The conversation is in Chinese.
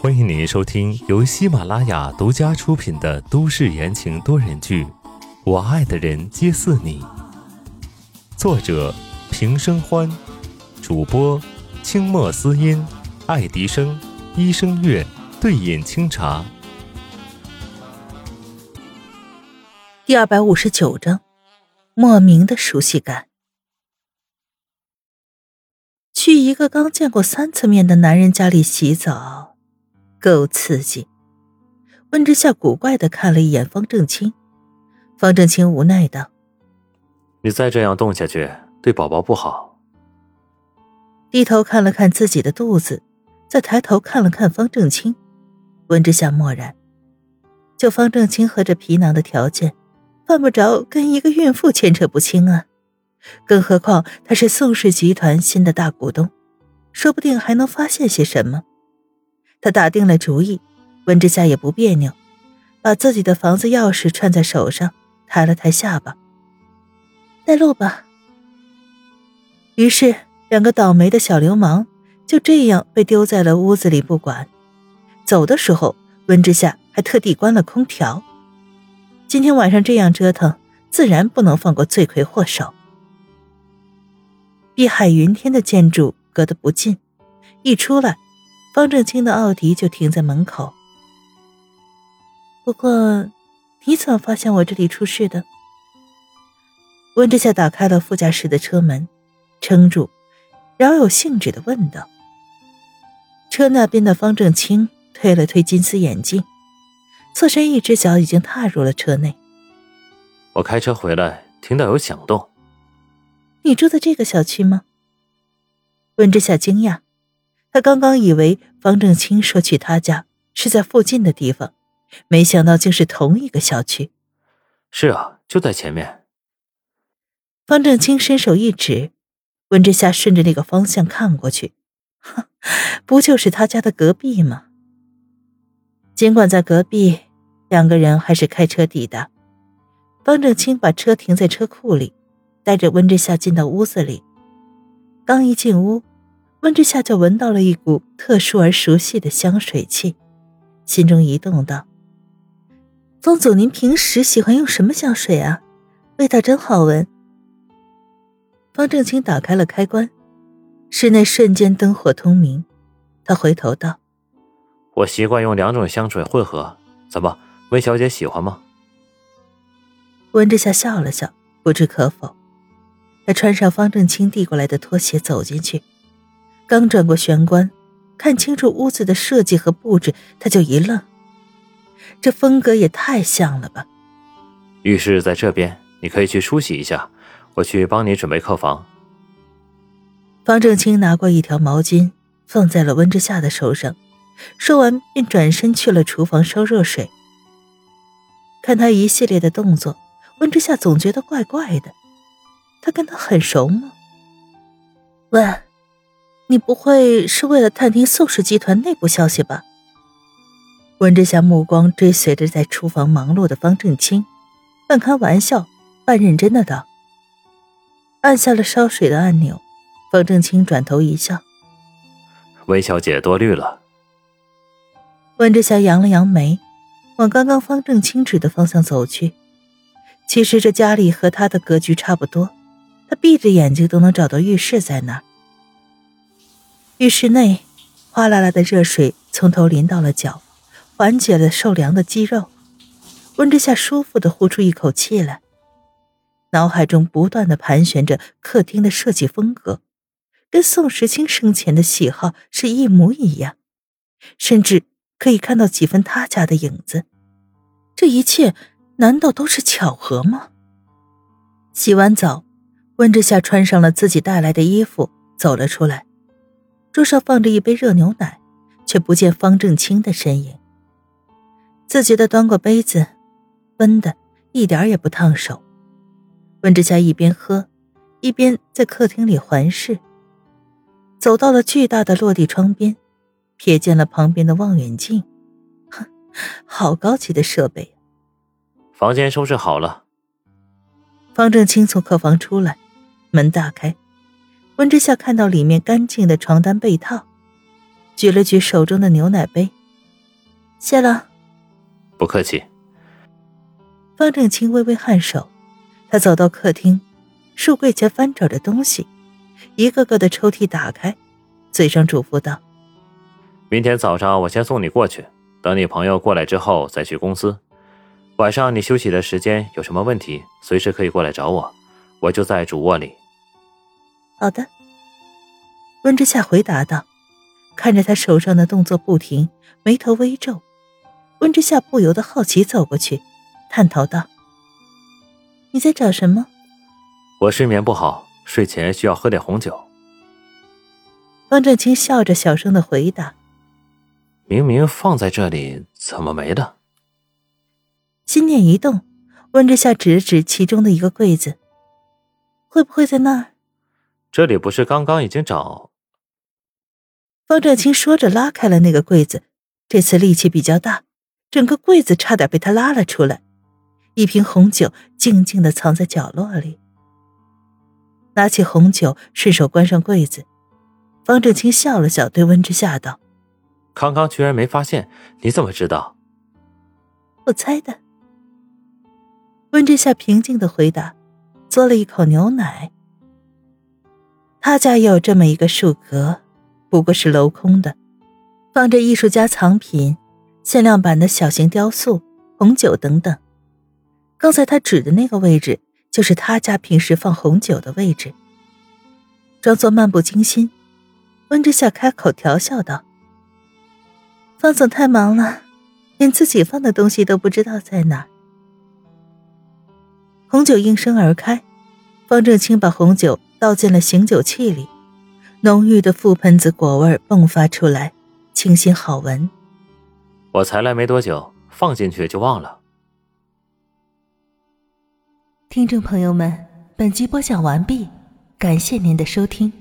欢迎您收听由喜马拉雅独家出品的都市言情多人剧《我爱的人皆似你》，作者平生欢，主播清墨思音、爱迪生、一生月、对饮清茶。第二百五十九章，莫名的熟悉感。去一个刚见过三次面的男人家里洗澡，够刺激。温之夏古怪的看了一眼方正清，方正清无奈道：“你再这样动下去，对宝宝不好。”低头看了看自己的肚子，再抬头看了看方正清，温之夏默然。就方正清和这皮囊的条件，犯不着跟一个孕妇牵扯不清啊。更何况他是宋氏集团新的大股东，说不定还能发现些什么。他打定了主意，温之夏也不别扭，把自己的房子钥匙串在手上，抬了抬下巴：“带路吧。”于是，两个倒霉的小流氓就这样被丢在了屋子里不管。走的时候，温之夏还特地关了空调。今天晚上这样折腾，自然不能放过罪魁祸首。碧海云天的建筑隔得不近，一出来，方正清的奥迪就停在门口。不过，你怎么发现我这里出事的？温之夏打开了副驾驶的车门，撑住，饶有兴致的问道。车那边的方正清推了推金丝眼镜，侧身，一只脚已经踏入了车内。我开车回来，听到有响动。你住在这个小区吗？温之夏惊讶，他刚刚以为方正清说去他家是在附近的地方，没想到竟是同一个小区。是啊，就在前面。方正清伸手一指，温之夏顺着那个方向看过去，哼，不就是他家的隔壁吗？尽管在隔壁，两个人还是开车抵达。方正清把车停在车库里。带着温之夏进到屋子里，刚一进屋，温之夏就闻到了一股特殊而熟悉的香水气，心中一动道：“方总，您平时喜欢用什么香水啊？味道真好闻。”方正清打开了开关，室内瞬间灯火通明。他回头道：“我习惯用两种香水混合，怎么，温小姐喜欢吗？”温之夏笑了笑，不置可否。他穿上方正清递过来的拖鞋走进去，刚转过玄关，看清楚屋子的设计和布置，他就一愣。这风格也太像了吧！浴室在这边，你可以去梳洗一下，我去帮你准备客房。方正清拿过一条毛巾，放在了温之夏的手上，说完便转身去了厨房烧热水。看他一系列的动作，温之夏总觉得怪怪的。他跟他很熟吗？喂，你不会是为了探听宋氏集团内部消息吧？温之夏目光追随着在厨房忙碌的方正清，半开玩笑半认真的道。按下了烧水的按钮，方正清转头一笑：“温小姐多虑了。”温之夏扬了扬眉，往刚刚方正清指的方向走去。其实这家里和他的格局差不多。闭着眼睛都能找到浴室在哪。浴室内，哗啦啦的热水从头淋到了脚，缓解了受凉的肌肉。温之夏舒服的呼出一口气来，脑海中不断的盘旋着客厅的设计风格，跟宋时清生前的喜好是一模一样，甚至可以看到几分他家的影子。这一切难道都是巧合吗？洗完澡。温之夏穿上了自己带来的衣服，走了出来。桌上放着一杯热牛奶，却不见方正清的身影。自觉的端过杯子，温的一点也不烫手。温之夏一边喝，一边在客厅里环视。走到了巨大的落地窗边，瞥见了旁边的望远镜。哼，好高级的设备。房间收拾好了。方正清从客房出来。门打开，温之夏看到里面干净的床单被套，举了举手中的牛奶杯。谢了，不客气。方正清微微颔首，他走到客厅，书柜前翻找着东西，一个个的抽屉打开，嘴上嘱咐道：“明天早上我先送你过去，等你朋友过来之后再去公司。晚上你休息的时间有什么问题，随时可以过来找我，我就在主卧里。”好的。温之夏回答道，看着他手上的动作不停，眉头微皱。温之夏不由得好奇，走过去，探头道：“你在找什么？”“我睡眠不好，睡前需要喝点红酒。”方正清笑着小声的回答：“明明放在这里，怎么没了？”心念一动，温之夏指了指其中的一个柜子：“会不会在那儿？”“这里不是刚刚已经找？”方正清说着，拉开了那个柜子，这次力气比较大。整个柜子差点被他拉了出来，一瓶红酒静静的藏在角落里。拿起红酒，顺手关上柜子。方正清笑了笑，对温之夏道：“刚刚居然没发现，你怎么知道？”我猜的。温之夏平静的回答，嘬了一口牛奶。他家也有这么一个树阁，不过是镂空的，放着艺术家藏品。限量版的小型雕塑、红酒等等。刚才他指的那个位置，就是他家平时放红酒的位置。装作漫不经心，温之夏开口调笑道：“方总太忙了，连自己放的东西都不知道在哪。”红酒应声而开，方正清把红酒倒进了醒酒器里，浓郁的覆盆子果味迸发出来，清新好闻。我才来没多久，放进去就忘了。听众朋友们，本集播讲完毕，感谢您的收听。